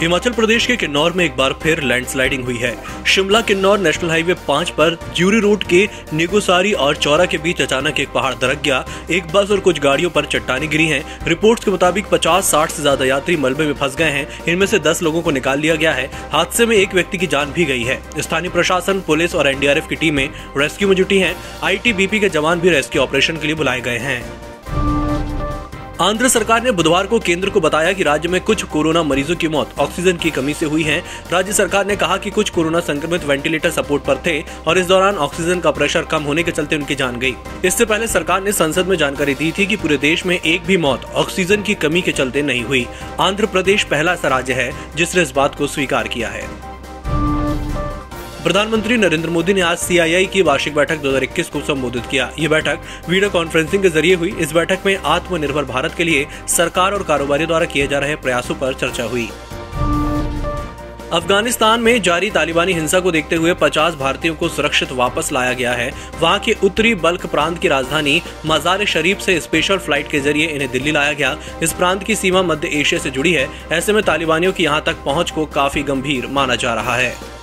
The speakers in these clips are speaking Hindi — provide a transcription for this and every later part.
हिमाचल प्रदेश के किन्नौर में एक बार फिर लैंडस्लाइडिंग हुई है। शिमला किन्नौर नेशनल हाईवे पाँच पर ज्यूरी रोड के निगोसारी और चौरा के बीच अचानक एक पहाड़ दरक गया। एक बस और कुछ गाड़ियों पर चट्टाने गिरी हैं। रिपोर्ट्स के मुताबिक 50-60 से ज़्यादा यात्री मलबे में फंस गए हैं। इनमें से 10 लोगों को निकाल लिया गया है। हादसे में एक व्यक्ति की जान भी गई है। स्थानीय प्रशासन, पुलिस और एनडीआरएफ की टीमें रेस्क्यू में जुटी है। आई के जवान भी रेस्क्यू ऑपरेशन के लिए बुलाए गए हैं। आंध्र सरकार ने बुधवार को केंद्र को बताया कि राज्य में कुछ कोरोना मरीजों की मौत, ऑक्सीजन की कमी से हुई है। राज्य सरकार ने कहा कि कुछ कोरोना संक्रमित वेंटिलेटर सपोर्ट पर थे और इस दौरान ऑक्सीजन का प्रेशर कम होने के चलते उनकी जान गई। इससे पहले सरकार ने संसद में जानकारी दी थी कि पूरे देश में एक भी मौत, ऑक्सीजन की कमी के चलते नहीं हुई। आंध्र प्रदेश पहला ऐसा राज्य है, जिसने इस बात को स्वीकार किया है। प्रधानमंत्री नरेंद्र मोदी ने आज सीआईआई की वार्षिक बैठक 2021 को संबोधित किया। ये बैठक वीडियो कॉन्फ्रेंसिंग के ज़रिए हुई। इस बैठक में आत्मनिर्भर भारत के लिए सरकार और कारोबारियों द्वारा किए जा रहे प्रयासों पर चर्चा हुई। अफ़गानिस्तान में जारी तालिबानी हिंसा को देखते हुए 50 भारतीयों को सुरक्षित वापस लाया गया है। वहाँ के उत्तरी बल्क प्रांत की राजधानी मजार शरीफ से स्पेशल फ़्लाइट के ज़रिए इन्हें दिल्ली लाया गया। इस प्रांत की सीमा मध्य एशिया से जुड़ी है। ऐसे में तालिबानियों की यहाँ तक पहुँच को काफ़ी गंभीर माना जा रहा है।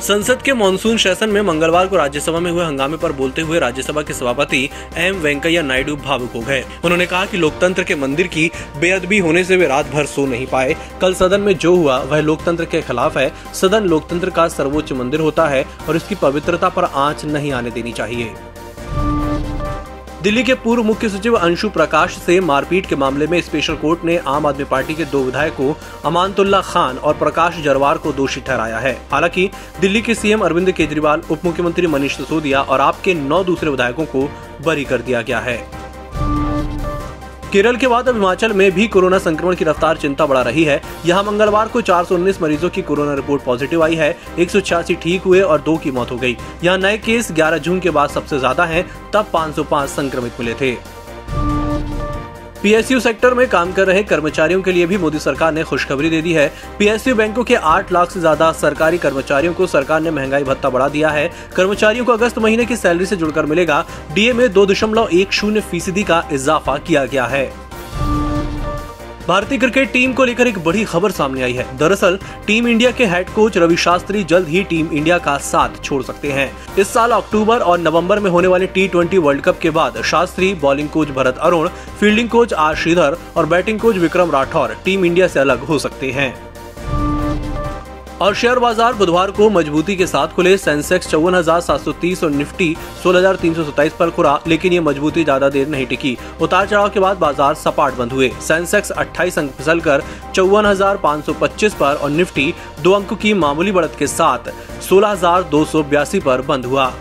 संसद के मानसून सेशन में मंगलवार को राज्यसभा में हुए हंगामे पर बोलते हुए राज्यसभा के सभापति एम वेंकैया नायडू भावुक हो गए। उन्होंने कहा कि लोकतंत्र के मंदिर की बेअदबी होने से वे रात भर सो नहीं पाए। कल सदन में जो हुआ, वह लोकतंत्र के खिलाफ है। सदन लोकतंत्र का सर्वोच्च मंदिर होता है और इसकी पवित्रता पर आँच नहीं आने देनी चाहिए। दिल्ली के पूर्व मुख्य सचिव अंशु प्रकाश से मारपीट के मामले में स्पेशल कोर्ट ने आम आदमी पार्टी के दो विधायकों अमानतुल्ला खान और प्रकाश जरवार को दोषी ठहराया है। हालाँकि, दिल्ली के सीएम अरविंद केजरीवाल उप मुख्यमंत्री मनीष सिसोदिया और आपके नौ दूसरे विधायकों को बरी कर दिया गया है। केरल के बाद अब हिमाचल में भी कोरोना संक्रमण की रफ्तार चिंता बढ़ा रही है। यहाँ मंगलवार को चार सौ उन्नीस मरीजों की कोरोना रिपोर्ट पॉजिटिव आई है। एक सौ छियासी ठीक हुए और दो की मौत हो गई। यहाँ नए केस 11 जून के बाद सबसे ज़्यादा है, तब 505 संक्रमित मिले थे। पीएसयू सेक्टर में काम कर रहे कर्मचारियों के लिए भी मोदी सरकार ने खुशखबरी दे दी है। पीएसयू बैंकों के 8 लाख से ज़्यादा सरकारी कर्मचारियों को सरकार ने महँगाई भत्ता बढ़ा दिया है। कर्मचारियों को अगस्त महीने की सैलरी से जुड़कर मिलेगा। डीए में दो दशमलव एक शून्य फ़ीसदी का इजाफा किया गया है। भारतीय क्रिकेट टीम को लेकर एक बड़ी खबर सामने आई है। दरअसल, टीम इंडिया के हेड कोच रवि शास्त्री जल्द ही टीम इंडिया का साथ छोड़ सकते हैं। इस साल अक्टूबर और नवंबर में होने वाले टी ट्वेंटी वर्ल्ड कप के बाद Shastri bowling coach Bharat Arun fielding coach R Sridhar और batting coach Vikram Rathour team India से अलग हो सकते हैं। और शेयर बाज़ार बुधवार को मजबूती के साथ खुले। सेंसेक्स चौवन और निफ्टी सोलह पर खुरा लेकिन ये मजबूती ज़्यादा देर नहीं टिकी। उतार चढ़ाव के बाद बाज़ार सपाट बंद हुए। सेंसेक्स अट्ठाईस अंक फिसल कर चौवन पर और निफ्टी दो अंक की मामूली बढ़त के साथ सोलह पर बंद हुआ।